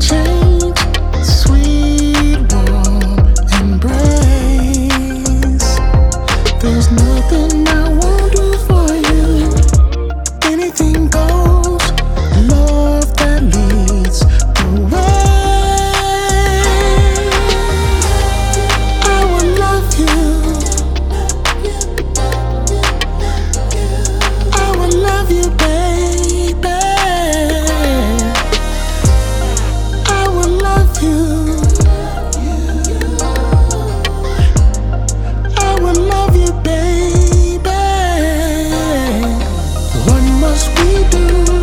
touch cause we do.